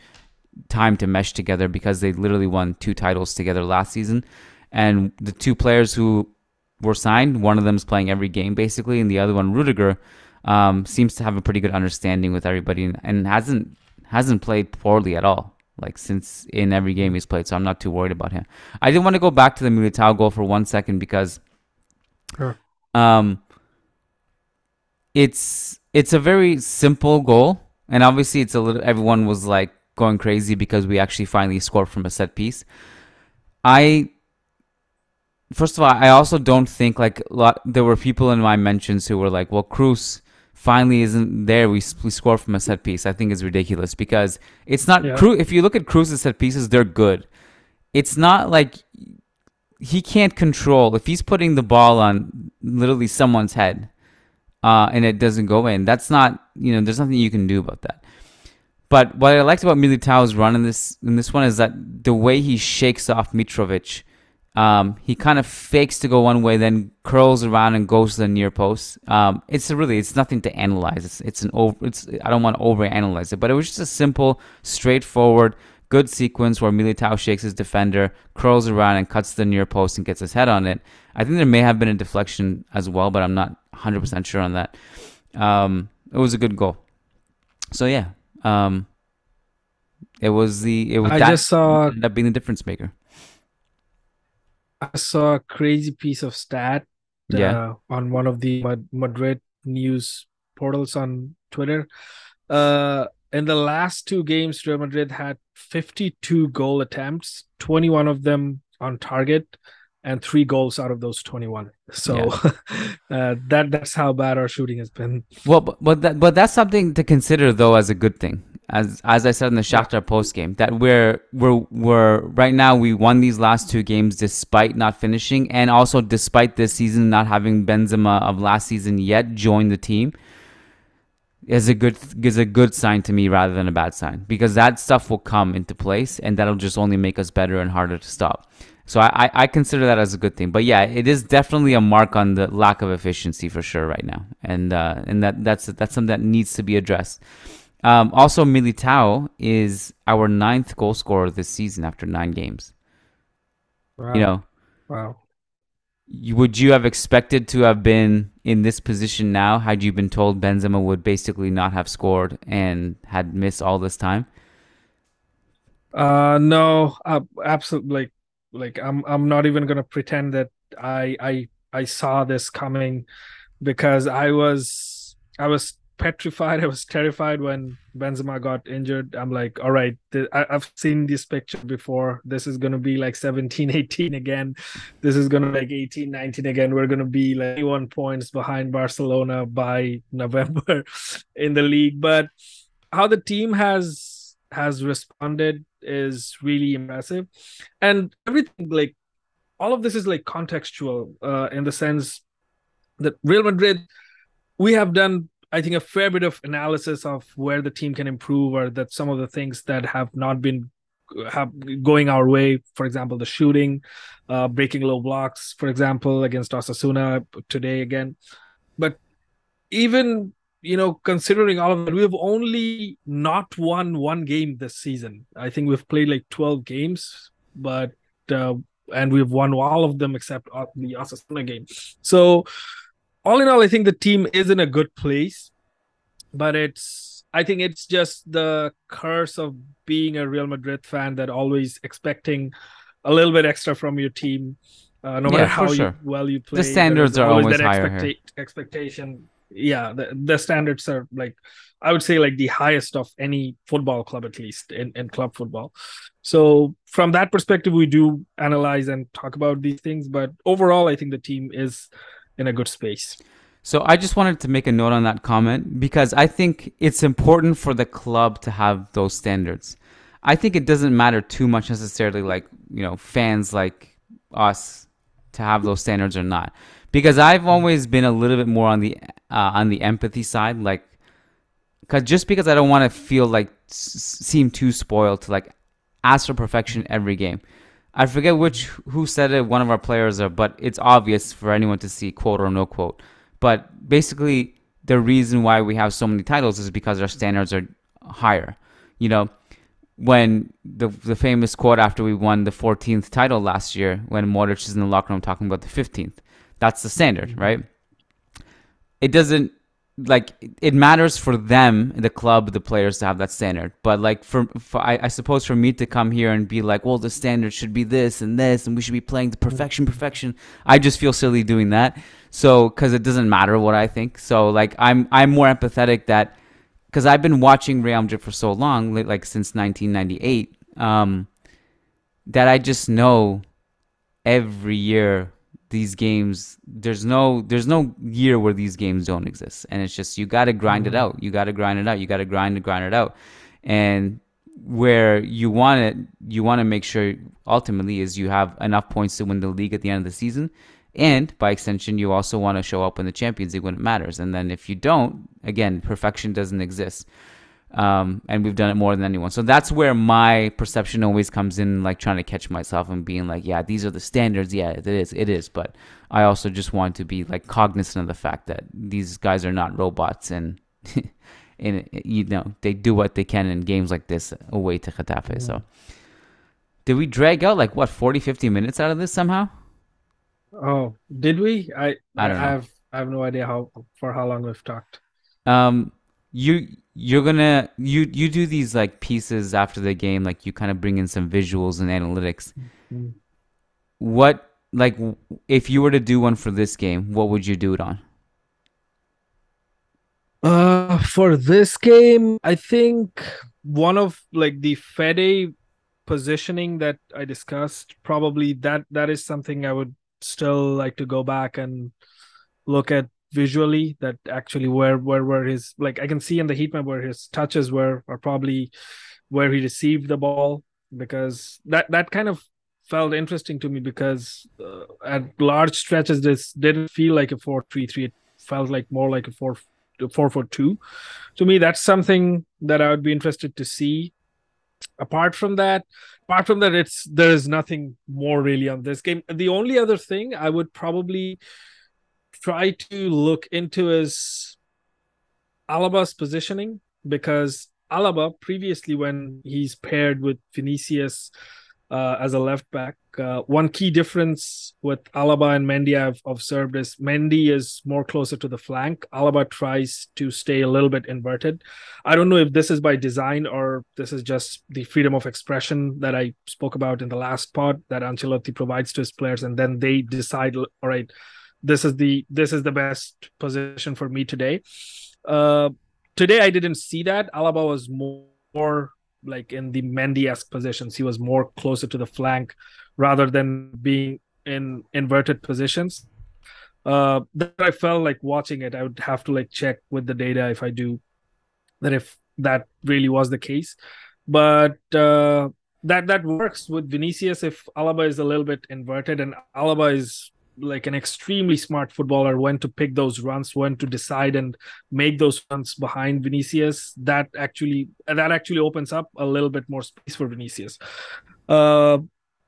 time to mesh together because they literally won two titles together last season, and the two players who were signed, one of them is playing every game basically, and the other one Rudiger um, seems to have a pretty good understanding with everybody and, and hasn't hasn't played poorly at all. Like since in every game he's played, so I'm not too worried about him. I did want to go back to the Militao goal for one second because, Sure. um, it's it's a very simple goal, and obviously it's a little. Everyone was like going crazy because we actually finally scored from a set piece. I first of all, I also don't think like a lot. There were people in my mentions who were like, "Well, Kroos finally isn't there. We, we score from a set piece." I think is ridiculous because it's not Yeah. Kroos. If you look at Kroos's set pieces, they're good. It's not like he can't control if he's putting the ball on literally someone's head, uh, and it doesn't go in. That's not you know. There's nothing you can do about that. But what I liked about Militao's run in this in this one is that the way he shakes off Mitrovic, um, he kind of fakes to go one way, then curls around and goes to the near post. Um, it's really it's nothing to analyze. It's it's an over. It's I don't want to over analyze it, but it was just a simple, straightforward, good sequence where Militao shakes his defender, curls around and cuts the near post and gets his head on it. I think there may have been a deflection as well, but I'm not 100 percent sure on that. Um, it was a good goal. So yeah, um, it was the it was I that just saw ended up being the difference maker. I saw a crazy piece of stat Yeah. uh, on one of the Madrid news portals on Twitter. Uh, in the last two games, Real Madrid had 52 goal attempts, 21 of them on target, and three goals out of those 21. So [LAUGHS] uh, that that's how bad our shooting has been. Well, but but, that, but that's something to consider though as a good thing. As as I said in the Shakhtar post game, that we're we're we're right now we won these last two games despite not finishing, and also despite this season not having Benzema of last season yet join the team. Is a good is a good sign to me rather than a bad sign because that stuff will come into place and that'll just only make us better and harder to stop. So I, I I consider that as a good thing. But yeah, it is definitely a mark on the lack of efficiency for sure right now, and uh, and that that's that's something that needs to be addressed. Um, also, Militao is our ninth goal scorer this season after nine games. Wow. You know, wow. you, would you have expected to have been in this position now had you been told Benzema would basically not have scored and had missed all this time? Uh, no, uh, absolutely. Like, like I'm, I'm not even gonna pretend that I, I, I saw this coming, because I was, I was petrified. [LAUGHS] I was terrified when Benzema got injured. I'm like, all right, th- I, I've seen this picture before. This is gonna be like 17, [LAUGHS] 18 again. This is gonna be like 18, 19 again. We're gonna be like one points behind Barcelona by [LAUGHS] November in the league. But how the team has has responded is really impressive and everything like all of this is like contextual uh, in the sense that real madrid we have done i think a fair bit of analysis of where the team can improve or that some of the things that have not been have going our way for example the shooting uh, breaking low blocks for example against osasuna today again but even you know, considering all of that, we have only not won one game this season. I think we've played like 12 games, but uh, and we've won all of them except uh, the Osasuna game. So, all in all, I think the team is in a good place, but it's I think it's just the curse of being a Real Madrid fan that always expecting a little bit extra from your team. Uh, no matter Yeah, for how sure. you, well you play, The standards are always that higher expecta- expectation yeah the, the standards are like I would say like the highest of any football club, at least in, in club football. So from that perspective, we do analyze and talk about these things. But overall, I think the team is in a good space. So I just wanted to make a note on that comment because I think it's important for the club to have those standards. I think it doesn't matter too much necessarily like, you know, fans like us to have those standards or not. Because I've always been a little bit more on the uh, on the empathy side like cuz just because I don't want to feel like s- seem too spoiled to like ask for perfection every game. I forget which who said it one of our players are but it's obvious for anyone to see quote or no quote but basically, the reason why we have so many titles is because our standards are higher. You know, when the the famous quote after we won the 14th title last year, when Modric is in the locker room talking about the 15th, that's the standard, mm-hmm. right? It doesn't like it matters for them, the club, the players to have that standard. But like for, for I, I, suppose for me to come here and be like, well, the standard should be this and this, and we should be playing to perfection, perfection. I just feel silly doing that. So because it doesn't matter what I think. So like I'm I'm more empathetic that because I've been watching Real Madrid for so long, like since 1998, um, that I just know every year these games there's no there's no year where these games don't exist. And it's just you got to grind mm-hmm. it out. You got to grind it out. You got to grind it grind it out. And where you want it you want to make sure ultimately is you have enough points to win the league at the end of the season. And by extension you also want to show up in the champions league when it matters. And then if you don't again perfection doesn't exist um, and we've done it more than anyone. So that's where my perception always comes in, like trying to catch myself and being like, yeah, these are the standards. Yeah, it is, it is. But I also just want to be like cognizant of the fact that these guys are not robots and. [LAUGHS] and you know they do what they can in games like this away to Getafe. Yeah. So did we drag out like what 40 50 minutes out of this somehow? Oh, did we? I I I have I have no idea how for how long we've talked. Um you you're gonna you you do these like pieces after the game like you kind of bring in some visuals and analytics mm-hmm. what like if you were to do one for this game what would you do it on uh for this game i think one of like the fede positioning that i discussed probably that that is something i would still like to go back and look at visually that actually where where where his like I can see in the heat map where his touches were are probably where he received the ball because that that kind of felt interesting to me because uh, at large stretches this didn't feel like a 4-3-3 it felt like more like a 4 4-4-2 to me that's something that I would be interested to see. Apart from that apart from that it's there is nothing more really on this game. The only other thing I would probably try to look into his Alaba's positioning because Alaba previously when he's paired with Vinicius uh, as a left back, uh, one key difference with Alaba and Mendy I've observed is Mendy is more closer to the flank. Alaba tries to stay a little bit inverted. I don't know if this is by design or this is just the freedom of expression that I spoke about in the last pod that Ancelotti provides to his players, and then they decide, all right, this is the this is the best position for me today. Uh, today I didn't see that. Alaba was more, more like in the Mendy-esque positions. He was more closer to the flank rather than being in inverted positions. Uh, that I felt like watching it. I would have to like check with the data if I do that if that really was the case. But uh, that that works with Vinicius if Alaba is a little bit inverted and Alaba is like an extremely smart footballer when to pick those runs when to decide and make those runs behind Vinicius that actually that actually opens up a little bit more space for Vinicius. Uh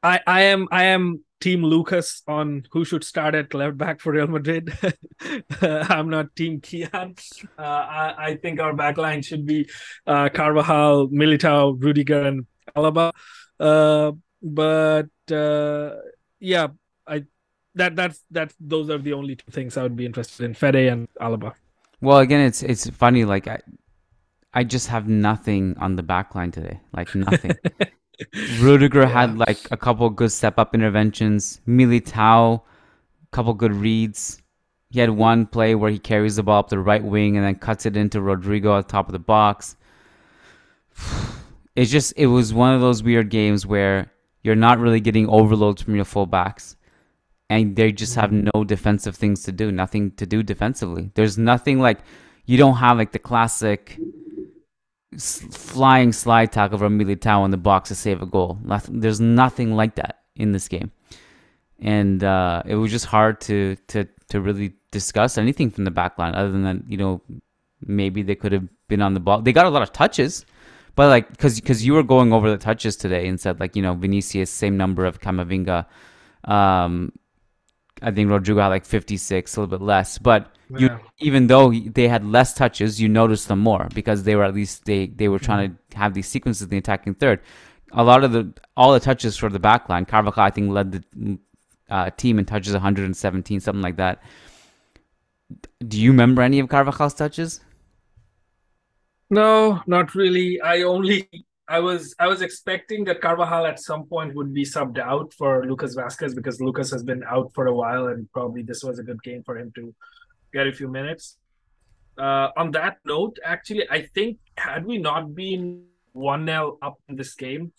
I I am I am team Lucas on who should start at left back for Real Madrid. [LAUGHS] I'm not team Kiyan uh, I, I think our back line should be uh Carvajal Militao Rudiger and Alaba. Uh but uh yeah I that that's that's those are the only two things I would be interested in: Fede and Alaba. Well, again, it's it's funny. Like I, I just have nothing on the back line today. Like nothing. [LAUGHS] Rudiger yeah. had like a couple good step up interventions. Militao, a couple good reads. he had one play where he carries the ball up the right wing and then cuts it into Rodrygo at the top of the box. [SIGHS] It's just it was one of those weird games where you're not really getting overloads from your fullbacks, and they just have no defensive things to do, nothing to do defensively. There's nothing like you don't have like the classic flying slide tackle from Militao in the box to save a goal. Nothing, there's nothing like that in this game, and uh, it was just hard to to to really discuss anything from the back line other than that, you know maybe they could have been on the ball. They got a lot of touches, but like because because you were going over the touches today and said like you know Vinicius same number of Camavinga, um, I think Rodrygo had like 56, a little bit less, but you even though they had less touches, you noticed them more because they were at least they they were trying to have these sequences in the attacking third. A lot of the all the touches for the back line, Carvajal I think led the uh, team in touches 117, something like that. Do you remember any of Carvajal's touches? No, not really. I only I was I was expecting that Carvajal at some point would be subbed out for Lucas Vázquez because Lucas has been out for a while and probably this was a good game for him to get a few minutes. Uh, on that note, actually, I think had we not been one 0 up in this game,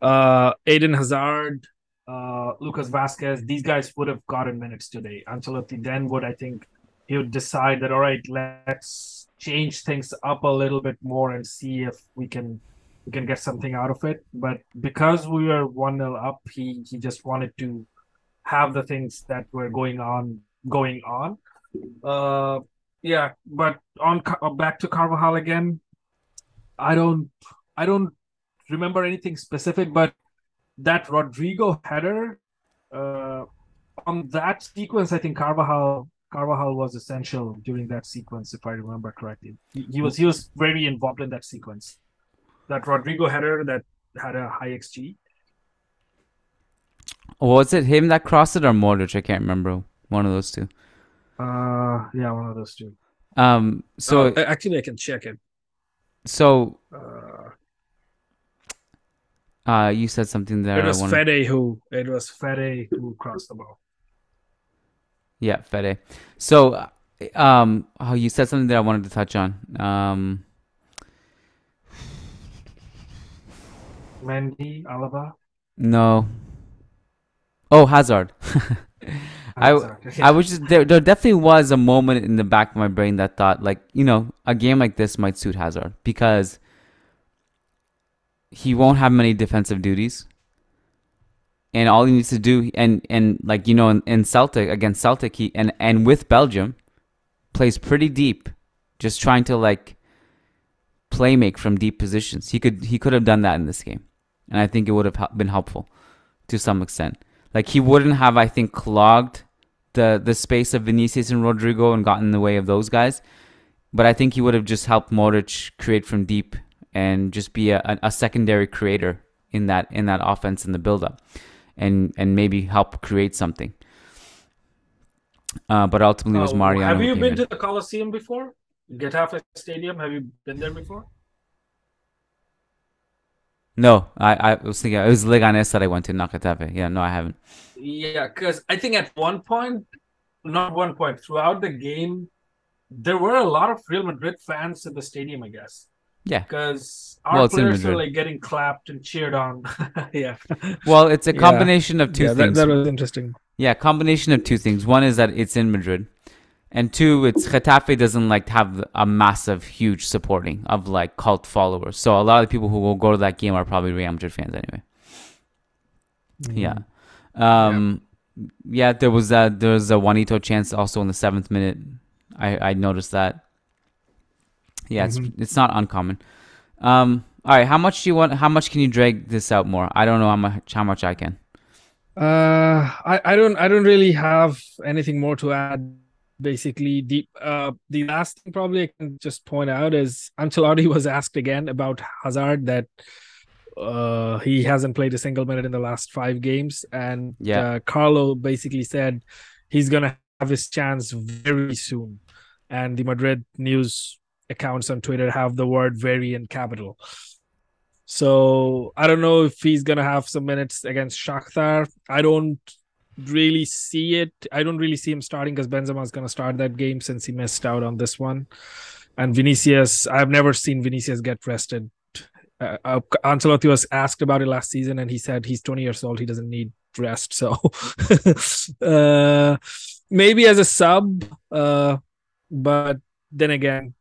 uh, Eden Hazard, uh, Lucas Vázquez, these guys would have gotten minutes today. Ancelotti then would, I think, he would decide that all right, let's change things up a little bit more and see if we can we can get something out of it. But because we were one 0 up, he he just wanted to have the things that were going on going on. Uh, yeah, but on uh, back to Carvajal again. I don't I don't remember anything specific, but that Rodrygo header uh, on that sequence, I think Carvajal Carvajal was essential during that sequence, if I remember correctly. He, he was he was very involved in that sequence. That Rodrygo header that had a high xG. Was it him that crossed it or Modric? I can't remember. One of those two. Uh, yeah, one of those two. Um. So Uh, actually, I can check it. so Uh, uh, you said something there. it was wanna- Fede who it was Fede who crossed the ball. Yeah, Fede. So, um, oh, you said something that I wanted to touch on. Um, Mendy, Alaba. no. Oh, Hazard. [LAUGHS] I, I was just there. There definitely was a moment in the back of my brain that thought, like, you know, a game like this might suit Hazard because he won't have many defensive duties, and all he needs to do, and and like you know, in, in Celtic against Celtic, he and and with Belgium, plays pretty deep, just trying to like play make from deep positions. He could he could have done that in this game, and I think it would have been helpful to some extent. Like he wouldn't have, I think, clogged the the space of Vinicius and Rodrygo and gotten in the way of those guys. But I think he would have just helped Modric create from deep and just be a, a, secondary creator in that in that offense in the build-up, and and maybe help create something. Uh, but ultimately, it was Mariano. Have you been in. to the Coliseum before? Getafe Stadium. Have you been there before? No, I, I was thinking it was Leganes that I went to, not Getafe. Yeah, no, I haven't. Yeah, because I think at one point, not one point, throughout the game, there were a lot of Real Madrid fans in the stadium, I guess. Yeah. Because our Well, players were like getting clapped and cheered on. [LAUGHS] yeah. Well, it's a Yeah. combination of two yeah, that, things. that was interesting. Yeah, combination of two things. One is that it's in Madrid, and two, it's Getafe doesn't like have a massive, huge supporting of like cult followers. So a lot of the people who will go to that game are probably Real Madrid fans anyway. Yeah. Um. Yeah. There was a there was a Juanito chance also in the seventh minute. I I noticed that. Yeah, it's it's not uncommon. Um. All right. How much do you want? How much can you drag this out more? I don't know how much how much I can. Uh, I, I don't I don't really have anything more to add. Basically, the uh the last thing probably I can just point out is Ancelotti [LAUGHS] was asked again about Hazard that uh he hasn't played a single minute in the last five games, and Yeah. uh, Carlo basically said he's gonna have his chance very soon, and the Madrid news accounts on Twitter have the word "very" in capital. So I don't know if he's gonna have some minutes against Shakhtar. I don't really see it. I don't really see him starting because Benzema is going to start that game since he missed out on this one. And Vinicius, I've never seen Vinicius get rested. Uh, uh, Ancelotti was asked about it last season, and he said he's 20 years old. He doesn't need rest. So [LAUGHS] uh, maybe as a sub, uh, but then again,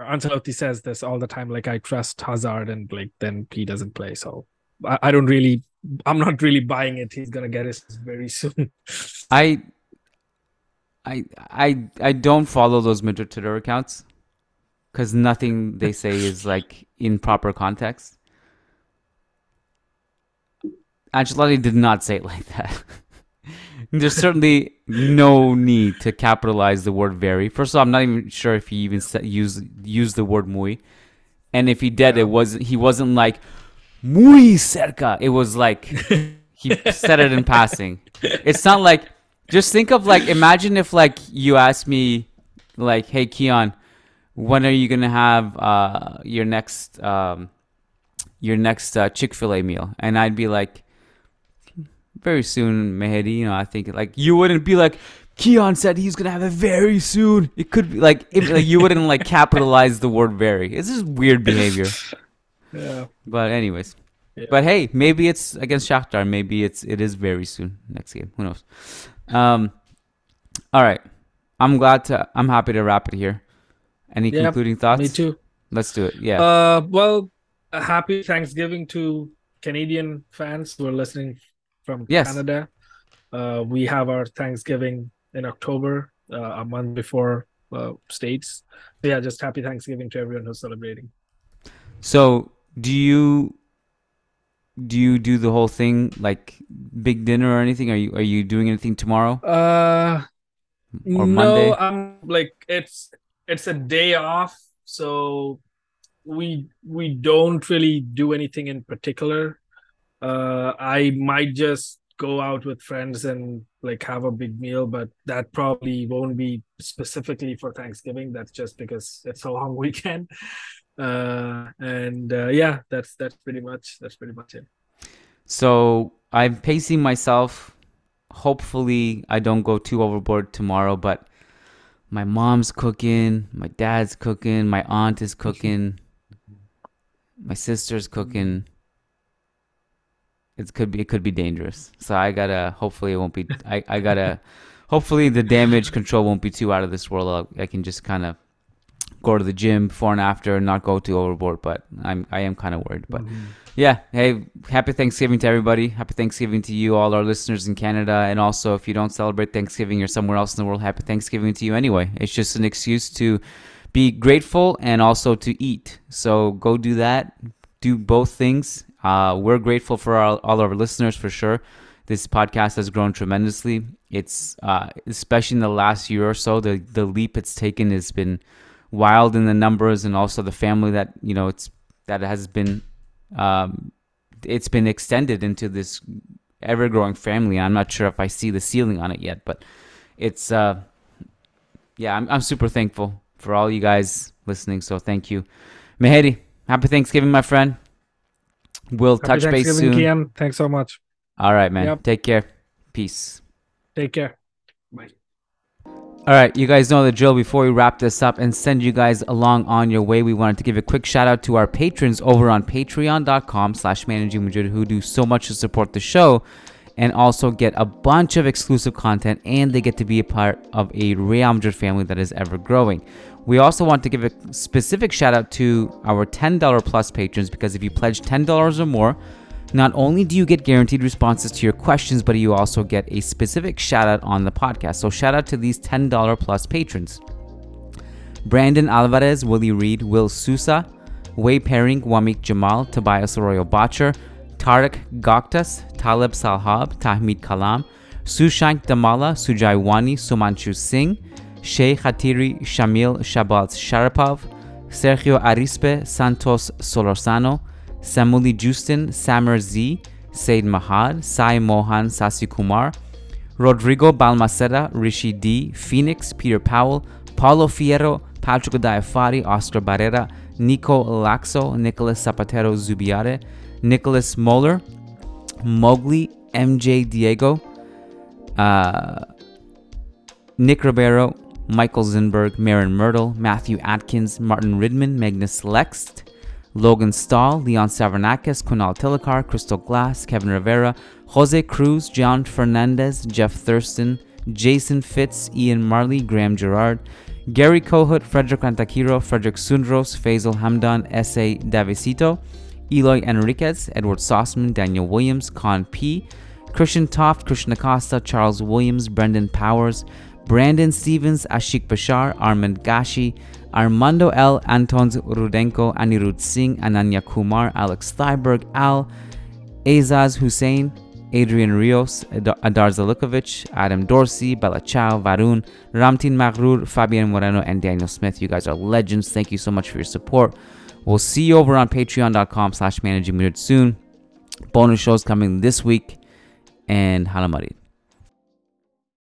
Ancelotti says this all the time. Like I trust Hazard, and like then he doesn't play. So I, I don't really I'm not really buying it. He's gonna get it very soon. I, I, I, I don't follow those Madrid Twitter accounts because nothing they say is like in proper context. Ancelotti did not say it like that. [LAUGHS] There's certainly no need to capitalize the word "very." First of all, I'm not even sure if he even used used the word "muy," and if he did, it was he wasn't like muy cerca. It was like he [LAUGHS] said it in passing. It's not like just think of like imagine if like you asked me like, hey Kiyan, when are you gonna have uh, your next um, your next uh, Chick Fil A meal? And I'd be like, very soon, Mehdi. You know, I think like you wouldn't be like. Kiyan said he's gonna have it very soon. It could be like, if, like you wouldn't like capitalize the word "very." It's just weird behavior. Yeah. But anyways. Yeah. But hey, maybe it's against Shakhtar. Maybe it's it is very soon next game. Who knows? Um. All right. I'm glad to. I'm happy to wrap it here. Any yeah, concluding thoughts? Me too. Let's do it. Yeah. Uh. Well, happy Thanksgiving to Canadian fans who are listening from yes. Canada. Uh, we have our Thanksgiving in October, uh, a month before uh, states. But yeah, just happy Thanksgiving to everyone who's celebrating. So do you do you do the whole thing like big dinner or anything? Are you are you doing anything tomorrow? Uh, or no, Monday? I'm like it's it's a day off, so we we don't really do anything in particular. Uh, I might just go out with friends and like have a big meal, but that probably won't be specifically for Thanksgiving. That's just because it's a long [LAUGHS] weekend uh, and uh, yeah, that's that's pretty much that's pretty much it. So I'm pacing myself. Hopefully, I don't go too overboard tomorrow. But my mom's cooking, my dad's cooking, my aunt is cooking, my sister's cooking. It could be it could be dangerous. So I gotta. Hopefully, it won't be. I I gotta. Hopefully, the damage control won't be too out of this world. I can just kind of go to the gym before and after and not go too overboard. But I'm I am kind of worried. But mm-hmm. yeah, hey, happy Thanksgiving to everybody. Happy Thanksgiving to you, all our listeners in Canada, and also if you don't celebrate Thanksgiving, you're somewhere else in the world. Happy Thanksgiving to you anyway. It's just an excuse to be grateful and also to eat. So go do that. Do both things. Uh, we're grateful for all, all our listeners for sure. This podcast has grown tremendously. It's uh, especially in the last year or so, the the leap it's taken has been wild in the numbers and also the family that you know it's that has been um, it's been extended into this ever growing family. I'm not sure if I see the ceiling on it yet, but it's uh, yeah, I'm I'm super thankful for all you guys listening. So thank you, Mehedi. Happy Thanksgiving, my friend. We'll Happy touch base soon. Kiyan. Thanks so much. All right, man. Yep. Take care. Peace. Take care. All right, you guys know the drill. Before we wrap this up and send you guys along on your way, we wanted to give a quick shout out to our patrons over on patreon.com slash managing Madrid who do so much to support the show and also get a bunch of exclusive content and they get to be a part of a Real Madrid family that is ever growing. We also want to give a specific shout out to our $10 plus patrons because if you pledge $10 or more, not only do you get guaranteed responses to your questions, but you also get a specific shout out on the podcast. So, shout out to these $10 plus patrons Brandon Alvarez, Willie Reed, Will Sousa, Way Pairing, Wamik Jamal, Tobias Arroyo Botcher, Tarek Goktas, Taleb Salhab, Tahmid Kalam, Sushank Damala, Sujai Wani, Sumanchu Singh, Sheikh Hatiri Shamil Shabaz Sharapov, Sergio Arispe Santos Solorzano, Samuli Justin, Samar Z, Said Mahad, Sai Mohan Sasikumar, Rodrigo Balmaceda, Rishi D, Phoenix, Peter Powell, Paulo Fierro, Patrick Diafari, Oscar Barrera, Nico Laxo, Nicholas Zapatero Zubiare, Nicholas Moller, Mowgli, MJ Diego, uh, Nick Ribeiro, Michael Zinberg, Marin Myrtle, Matthew Atkins, Martin Ridman, Magnus Lext, Logan Stahl, Leon Savernakis, Kunal Tilakar, Crystal Glass, Kevin Rivera, Jose Cruz, John Fernandez, Jeff Thurston, Jason Fitz, Ian Marley, Graham Gerard, Gary Kohut, Frederick Antakiro, Frederick Sundros, Faisal Hamdan, S.A. Davisito, Eloy Enriquez, Edward Sossman, Daniel Williams, Con P., Christian Toft, Christian Acosta, Charles Williams, Brendan Powers, Brandon Stevens, Ashik Bashar, Armand Gashi, Armando L. Antons Rudenko, Anirudh Singh, Ananya Kumar, Alex Thyberg, Al, Azaz Hussein, Adrian Rios, Adar Zalukovic, Adam Dorsey, Bella Chow, Varun, Ramtin Maghrur, Fabian Moreno, and Daniel Smith. You guys are legends. Thank you so much for your support. We'll see you over on patreon.com slash managing soon. Bonus shows coming this week and Hala Madrid.